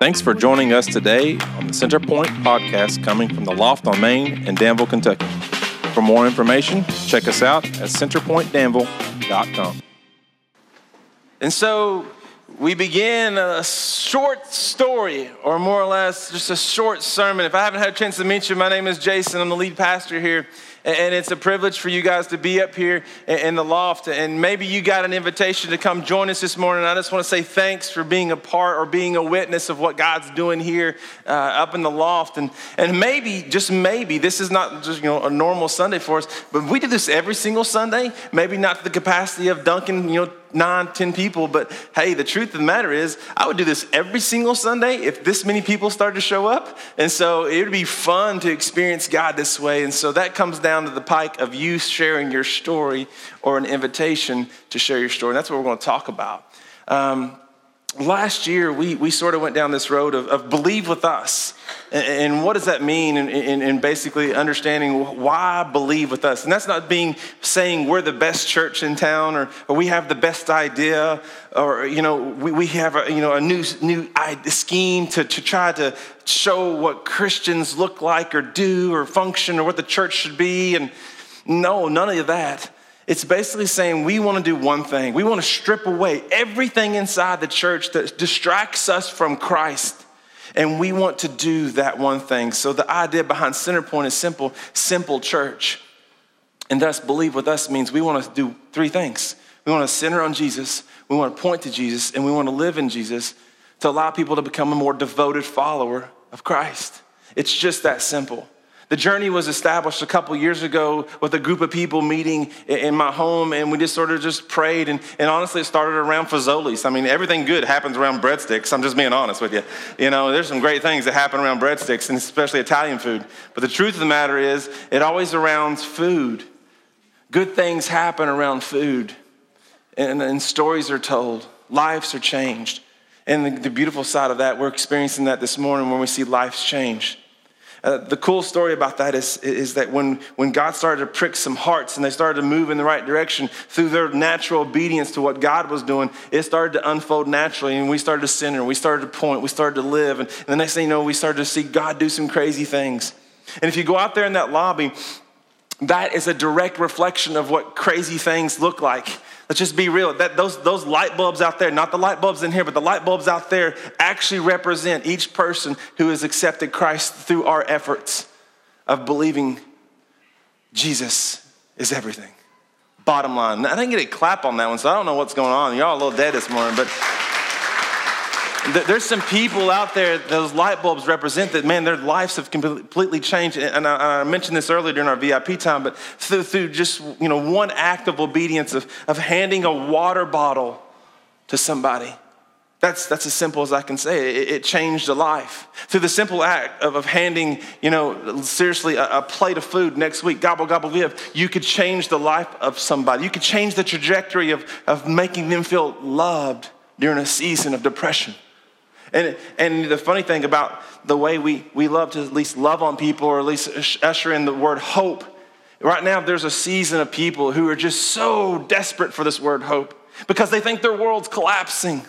Thanks for joining us today on the Centerpoint podcast coming from the Loft on Main in Danville, Kentucky. For more information, check us out at centerpointdanville.com. And so we begin a short story, or more or less just a short sermon. If I haven't had a chance to meet you, my name is Jason. I'm the lead pastor here. And it's a privilege for you guys to be up here in the loft. And maybe you got an invitation to come join us this morning. I just want to say thanks for being a part or being a witness of what God's doing here uh, up in the loft. And, and maybe, just maybe, this is not just you know a normal Sunday for us, but we do this every single Sunday. Maybe not to the capacity of Duncan, you know, nine, ten people, but hey, the truth of the matter is, I would do this every single Sunday if this many people started to show up. And so it would be fun to experience God this way. And so that comes down to the pike of you sharing your story or an invitation to share your story. And that's what we're going to talk about. Um, last year, we, we sort of went down this road of, of believe with us. And, what does that mean? And, basically understanding why believe with us. And that's not being saying we're the best church in town or, or we have the best idea or, you know, we, we have a, you know, a new, new scheme to, to try to show what Christians look like or do or function or what the church should be. And no, none of that. It's basically saying we want to do one thing. We want to strip away everything inside the church that distracts us from Christ. And we want to do that one thing. So the idea behind Centerpoint is simple, simple church. And thus, believe with us means we want to do three things. We want to center on Jesus, we want to point to Jesus, and we want to live in Jesus to allow people to become a more devoted follower of Christ. It's just that simple. The journey was established a couple years ago with a group of people meeting in my home, and we just sort of just prayed. And, and honestly, it started around Fazoli's. I mean, everything good happens around breadsticks. I'm just being honest with you. You know, there's some great things that happen around breadsticks, and especially Italian food. But the truth of the matter is, it always surrounds food. Good things happen around food, and, and stories are told, lives are changed. And the, the beautiful side of that, we're experiencing that this morning when we see lives change. Uh, the cool story about that is, is that when, when God started to prick some hearts and they started to move in the right direction through their natural obedience to what God was doing, it started to unfold naturally. And we started to center, we started to point, we started to live. And, and the next thing you know, we started to see God do some crazy things. And if you go out there in that lobby, that is a direct reflection of what crazy things look like. Let's just be real. That, those, those light bulbs out there, not the light bulbs in here, but the light bulbs out there actually represent each person who has accepted Christ through our efforts of believing Jesus is everything. Bottom line. I didn't get a clap on that one, so I don't know what's going on. Y'all a little dead this morning, but. There's some people out there, those light bulbs represent that, man, their lives have completely changed. And I, mentioned this earlier during our VIP time, but through, through just, you know, one act of obedience of, of handing a water bottle to somebody. That's, that's as simple as I can say. It, it changed a life. Through the simple act of, of handing, you know, seriously, a, a, plate of food next week, gobble, gobble, live, you could change the life of somebody. You could change the trajectory of, of making them feel loved during a season of depression. And, and the funny thing about the way we, we love to at least love on people or at least usher in the word hope, right now there's a season of people who are just so desperate for this word hope because they think their world's collapsing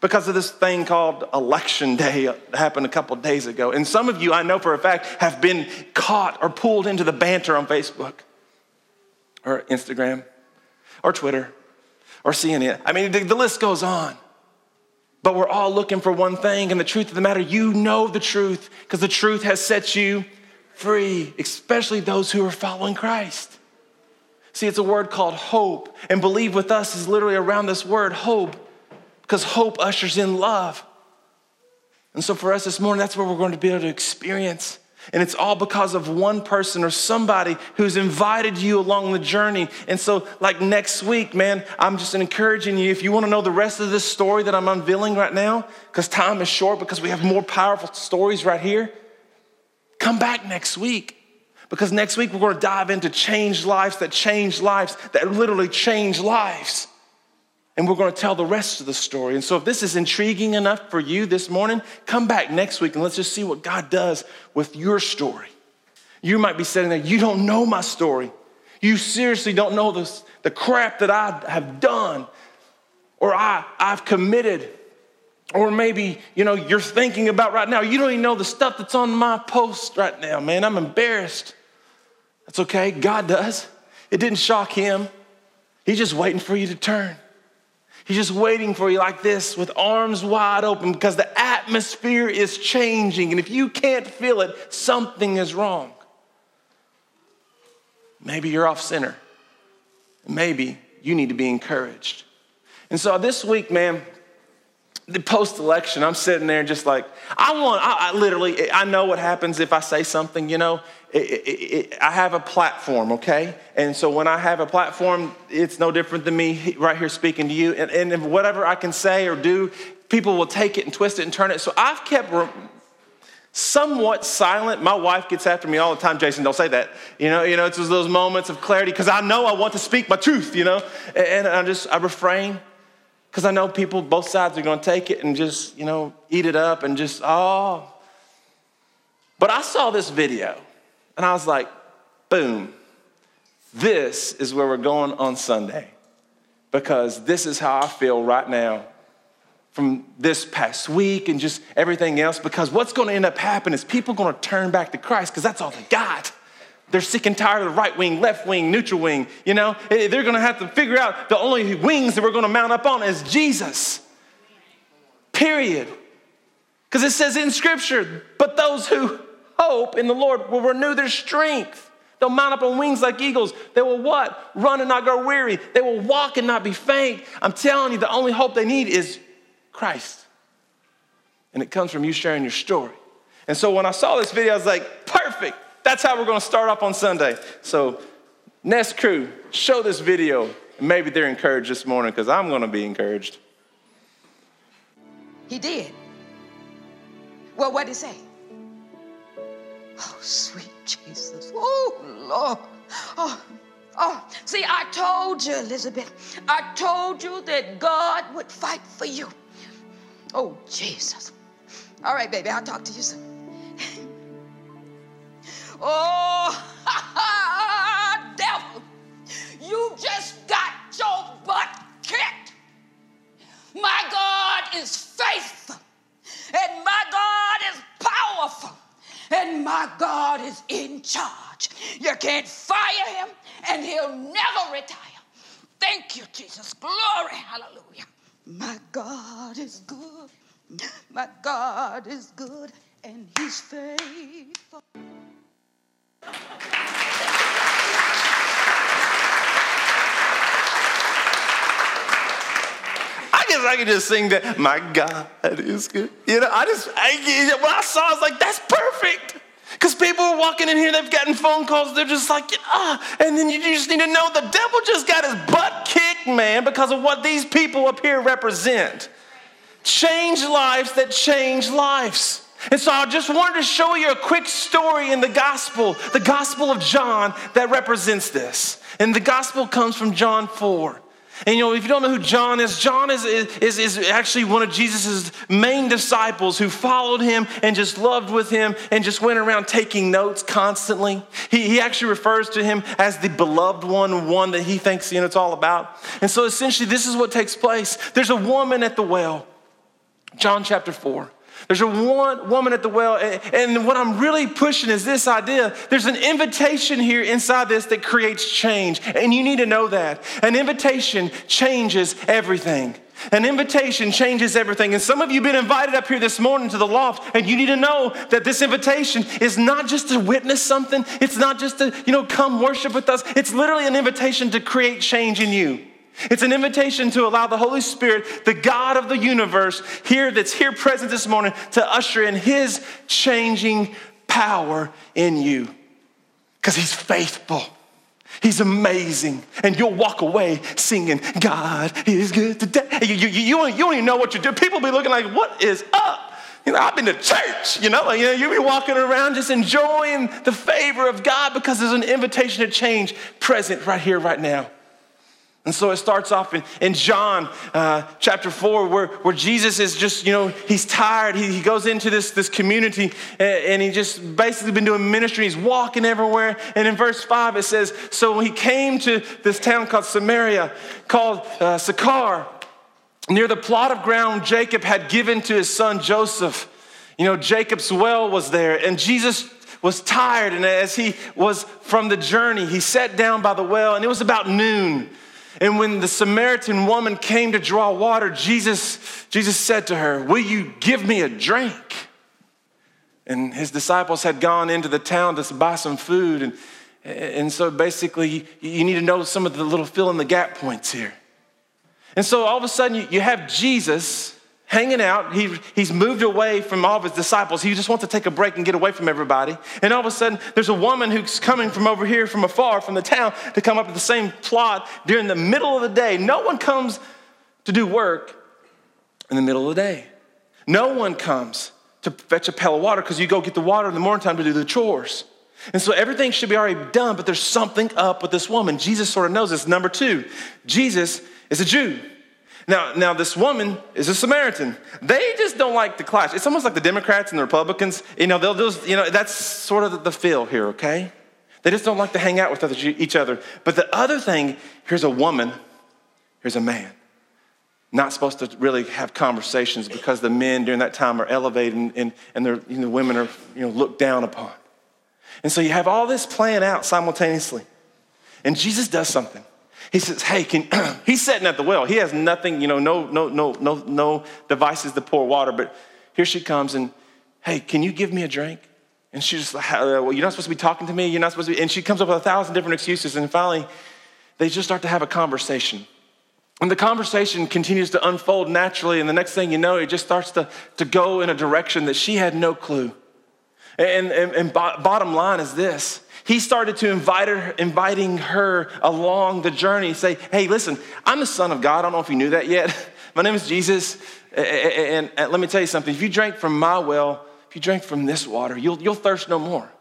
because of this thing called election day that happened a couple days ago. And some of you, I know for a fact, have been caught or pulled into the banter on Facebook or Instagram or Twitter or CNN. I mean, the, the list goes on. But we're all looking for one thing, and the truth of the matter, you know the truth because the truth has set you free, especially those who are following Christ. See, it's a word called hope, and believe with us is literally around this word hope because hope ushers in love. And so for us this morning, that's where we're going to be able to experience and it's all because of one person or somebody who's invited you along the journey. And so, like next week, man, I'm just encouraging you if you want to know the rest of this story that I'm unveiling right now, because time is short, because we have more powerful stories right here, come back next week. Because next week we're going to dive into changed lives that change lives, that literally change lives and we're going to tell the rest of the story. And so, if this is intriguing enough for you this morning, come back next week and let's just see what God does with your story. You might be sitting there, you don't know my story. You seriously don't know this, the crap that I have done or I, I've committed. Or maybe, you know, you're thinking about right now, you don't even know the stuff that's on my post right now, man. I'm embarrassed. That's okay. God does. It didn't shock him. He's just waiting for you to turn. He's just waiting for you like this with arms wide open because the atmosphere is changing. And if you can't feel it, something is wrong. Maybe you're off center. Maybe you need to be encouraged. And so this week, man, the post election, I'm sitting there just like, I want, I, I, literally, I know what happens if I say something, you know. It, it, it, I have a platform, okay? And so when I have a platform, it's no different than me right here speaking to you. And, and whatever I can say or do, people will take it and twist it and turn it. So I've kept somewhat silent. My wife gets after me all the time, Jason, don't say that. You know, you know, it's those moments of clarity because I know I want to speak my truth, you know, and I just, I refrain because I know people, both sides are going to take it and just, you know, eat it up and just, oh. But I saw this video and I was like, boom, this is where we're going on Sunday because this is how I feel right now from this past week and just everything else because what's going to end up happening is people going to turn back to Christ because that's all they got. They're sick and tired of the right wing, left wing, neutral wing. You know, they're going to have to figure out the only wings that we're going to mount up on is Jesus. Period. Because it says in Scripture, but those who hope in the Lord will renew their strength. They'll mount up on wings like eagles. They will what? Run and not grow weary. They will walk and not be faint. I'm telling you, the only hope they need is Christ. And it comes from you sharing your story. And so when I saw this video, I was like, perfect. That's how we're going to start off on Sunday. So, Nest crew, show this video. Maybe they're encouraged this morning because I'm going to be encouraged. He did. Well, what did he say? Oh, sweet Jesus. Oh, Lord. Oh, oh. See, I told you, Elizabeth. I told you that God would fight for you. Oh, Jesus. All right, baby, I'll talk to you soon. Oh, devil, you just got your butt kicked. My God is faithful, and my God is powerful, and my God is in charge. You can't fire him, and he'll never retire. Thank you, Jesus. Glory, hallelujah. My God is good. My God is good, and he's faithful. I could just sing that. My God is good. You know, I just, I, when I saw, I was like, that's perfect. Because people are walking in here, they've gotten phone calls, they're just like, ah. And then you just need to know the devil just got his butt kicked, man, because of what these people up here represent. Change lives that change lives. And so I just wanted to show you a quick story in the gospel, the gospel of John, that represents this. And the gospel comes from John 4. And you know, if you don't know who John is, John is, is, is actually one of Jesus' main disciples who followed him and just loved with him and just went around taking notes constantly. He, he actually refers to him as the beloved one, one that he thinks you know, it's all about. And so essentially, this is what takes place. There's a woman at the well, John chapter 4. There's a one woman at the well, and what I'm really pushing is this idea. There's an invitation here inside this that creates change, and you need to know that. An invitation changes everything. An invitation changes everything. And some of you have been invited up here this morning to the loft, and you need to know that this invitation is not just to witness something, it's not just to, you know, come worship with us. It's literally an invitation to create change in you. It's an invitation to allow the Holy Spirit, the God of the universe, here that's here present this morning, to usher in His changing power in you. Because He's faithful. He's amazing. And you'll walk away singing, God is good today. You, you, you, you don't even know what you're doing. People be looking like, what is up? You know, I've been to church, you know, you know, you'll be walking around just enjoying the favor of God because there's an invitation to change present right here, right now. And so it starts off in, in John uh, chapter 4, where, where Jesus is just, you know, he's tired. He, he goes into this, this community and, and he just basically been doing ministry. He's walking everywhere. And in verse 5, it says, So he came to this town called Samaria, called uh, near the plot of ground Jacob had given to his son Joseph. You know, Jacob's well was there, and Jesus was tired. And as he was from the journey, he sat down by the well, and it was about noon. And when the Samaritan woman came to draw water, Jesus, Jesus said to her, Will you give me a drink? And his disciples had gone into the town to buy some food. And, and so basically, you need to know some of the little fill in the gap points here. And so all of a sudden, you have Jesus hanging out. He, he's moved away from all of his disciples. He just wants to take a break and get away from everybody. And all of a sudden, there's a woman who's coming from over here, from afar, from the town, to come up to the same plot during the middle of the day. No one comes to do work in the middle of the day. No one comes to fetch a pail of water because you go get the water in the morning time to do the chores. And so everything should be already done, but there's something up with this woman. Jesus sort of knows this. Number two, Jesus is a Jew. Now, now this woman is a Samaritan. They just don't like to clash. It's almost like the Democrats and the Republicans. You know, they'll just, you know, that's sort of the feel here, okay? They just don't like to hang out with each other. But the other thing, here's a woman, here's a man. Not supposed to really have conversations because the men during that time are elevated and, and, and the you know, women are you know, looked down upon. And so you have all this playing out simultaneously. And Jesus does something. He says, Hey, can, he's sitting at the well. He has nothing, you know, no, no, no, no, no devices to pour water, but here she comes and, Hey, can you give me a drink? And she's just like, uh, Well, you're not supposed to be talking to me. You're not supposed to be. And she comes up with a thousand different excuses. And finally, they just start to have a conversation. And the conversation continues to unfold naturally. And the next thing you know, it just starts to, to go in a direction that she had no clue. And, and, and bottom line is this he started to invite her, inviting her along the journey. Say, hey, listen, I'm the son of God. I don't know if you knew that yet. My name is Jesus. And, let me tell you something. If you drink from my well, if you drink from this water, you'll, you'll thirst no more.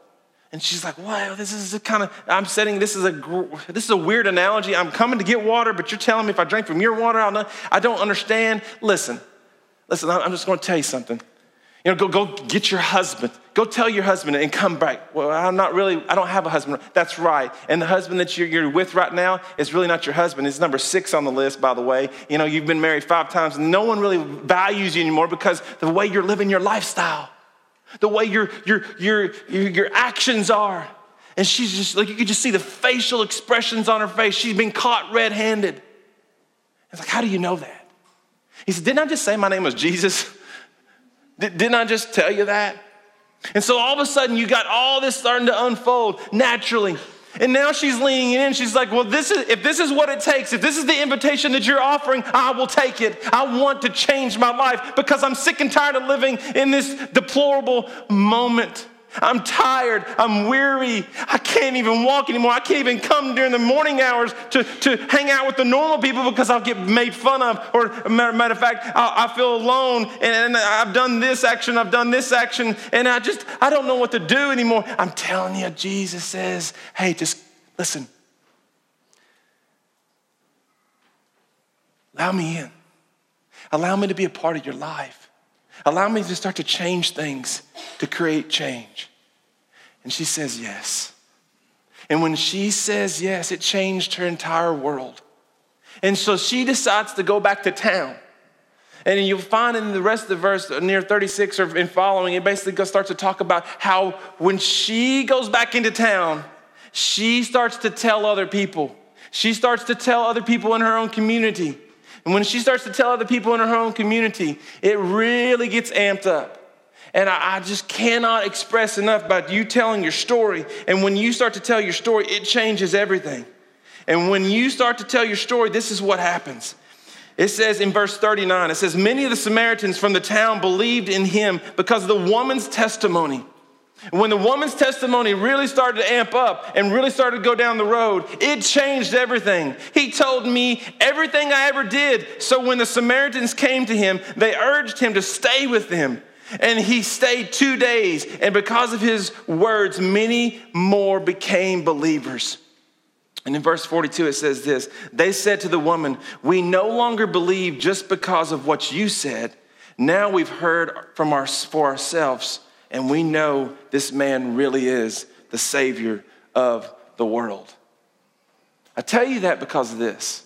And she's like, wow, this is a kind of, I'm setting, this is a, this is a weird analogy. I'm coming to get water, but you're telling me if I drink from your water, I'll not, I don't understand. Listen, listen, I'm just going to tell you something. You know, go, go get your husband. Go tell your husband and come back. Well, I'm not really, I don't have a husband. That's right. And the husband that you're, you're with right now is really not your husband. It's number six on the list, by the way. You know, you've been married five times no one really values you anymore because the way you're living your lifestyle, the way your, your, your, your, your actions are. And she's just like, you could just see the facial expressions on her face. She's been caught red handed. It's like, how do you know that? He said, Didn't I just say my name was Jesus? Didn't I just tell you that? And so all of a sudden, you got all this starting to unfold naturally. And now she's leaning in. She's like, Well, this is, if this is what it takes, if this is the invitation that you're offering, I will take it. I want to change my life because I'm sick and tired of living in this deplorable moment. I'm tired. I'm weary. I can't even walk anymore. I can't even come during the morning hours to, to hang out with the normal people because I'll get made fun of. Or, matter of fact, i I feel alone and, and I've done this action, I've done this action, and I just, I don't know what to do anymore. I'm telling you, Jesus says, hey, just listen. Allow me in. Allow me to be a part of your life. Allow me to start to change things to create change. And she says yes. And when she says yes, it changed her entire world. And so she decides to go back to town. And you'll find in the rest of the verse, uh, near 36 or in following, it basically starts to talk about how when she goes back into town, she starts to tell other people. She starts to tell other people in her own community. And when she starts to tell other people in her own community, it really gets amped up. And I, I, just cannot express enough about you telling your story. And when you start to tell your story, it changes everything. And when you start to tell your story, this is what happens. It says in verse 39, it says, Many of the Samaritans from the town believed in him because of the woman's testimony. When the woman's testimony really started to amp up and really started to go down the road, it changed everything. He told me everything I ever did. So when the Samaritans came to him, they urged him to stay with them. And he stayed two days. And because of his words, many more became believers. And in verse 42, it says this They said to the woman, We no longer believe just because of what you said. Now we've heard from our, for ourselves and we know this man really is the Savior of the world. I tell you that because of this.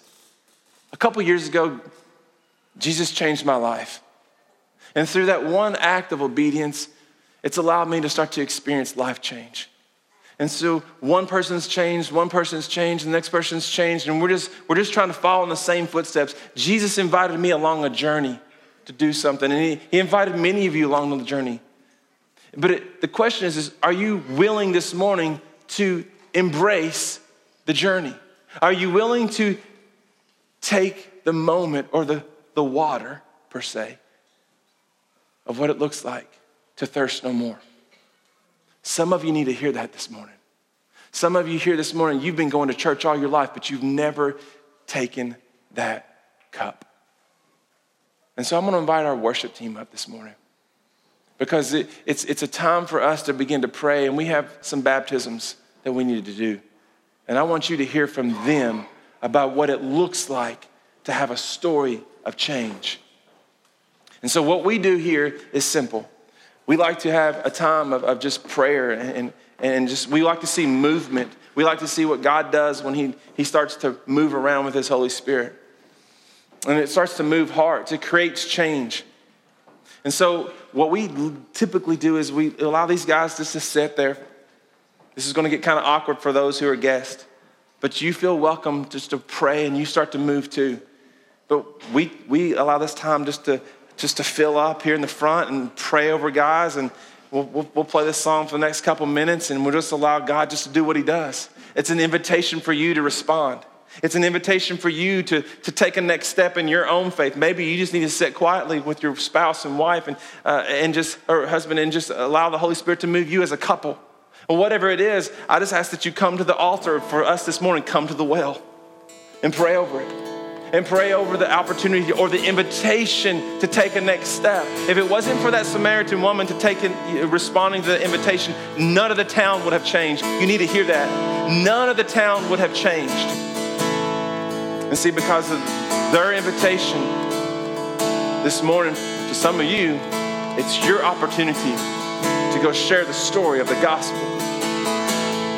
A couple years ago, Jesus changed my life. And through that one act of obedience, it's allowed me to start to experience life change. And so one person's changed, one person's changed, the next person's changed, and we're just, we're just trying to follow in the same footsteps. Jesus invited me along a journey to do something, and he, he invited many of you along on the journey. But it, the question is, is, are you willing this morning to embrace the journey? Are you willing to take the moment or the, the water, per se, of what it looks like to thirst no more? Some of you need to hear that this morning. Some of you here this morning, you've been going to church all your life, but you've never taken that cup. And so I'm going to invite our worship team up this morning because it, it's, it's a time for us to begin to pray, and we have some baptisms that we need to do. And I want you to hear from them about what it looks like to have a story of change. And so, what we do here is simple. We like to have a time of, of just prayer and, and just we like to see movement. We like to see what God does when he, he starts to move around with His Holy Spirit. And it starts to move hearts, it creates change. And so, what we typically do is we allow these guys just to sit there. This is going to get kind of awkward for those who are guests, but you feel welcome just to pray and you start to move too. But we, we allow this time just to just to fill up here in the front and pray over guys. And we'll, we'll, we'll play this song for the next couple minutes and we'll just allow God just to do what He does. It's an invitation for you to respond. It's an invitation for you to, to take a next step in your own faith. Maybe you just need to sit quietly with your spouse and wife and, uh, and just, or husband and just allow the Holy Spirit to move you as a couple. Or whatever it is, I just ask that you come to the altar for us this morning, come to the well and pray over it and pray over the opportunity or the invitation to take a next step. If it wasn't for that Samaritan woman to take in, responding to the invitation, none of the town would have changed. You need to hear that. None of the town would have changed. And see, because of their invitation this morning to some of you, it's your opportunity to go share the story of the gospel,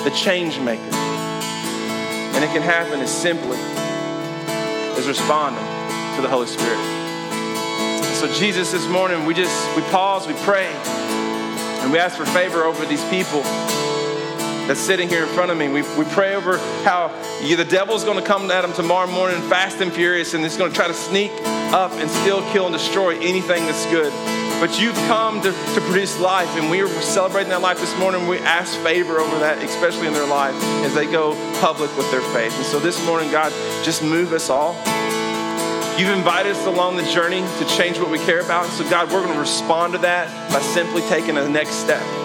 the change maker. And it can happen as simply as responding to the Holy Spirit. So, Jesus, this morning, we just, we pause, we pray, and we ask for favor over these people that's sitting here in front of me. We, we pray over how you, the devil's going to come at them tomorrow morning fast and furious, and he's going to try to sneak up and still kill, and destroy anything that's good. But you've come to, to produce life, and we are celebrating that life this morning. We ask favor over that, especially in their life, as they go public with their faith. And so this morning, God, just move us all. You've invited us along the journey to change what we care about. So, God, we're going to respond to that by simply taking the next step.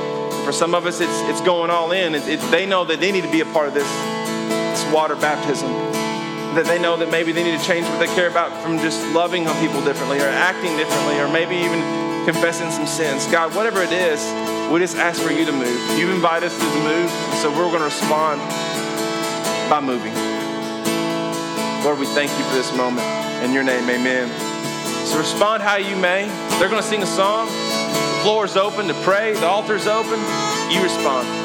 For some of us, it's, it's going all in. They know that they need to be a part of this, this water baptism. That they know that maybe they need to change what they care about from just loving on people differently or acting differently or maybe even confessing some sins. God, whatever it is, we just ask for you to move. You invite us to move, so we're going to respond by moving. Lord, we thank you for this moment. In your name, amen. So respond how you may. They're going to sing a song. The floor is open to pray, the altar is open. You respond.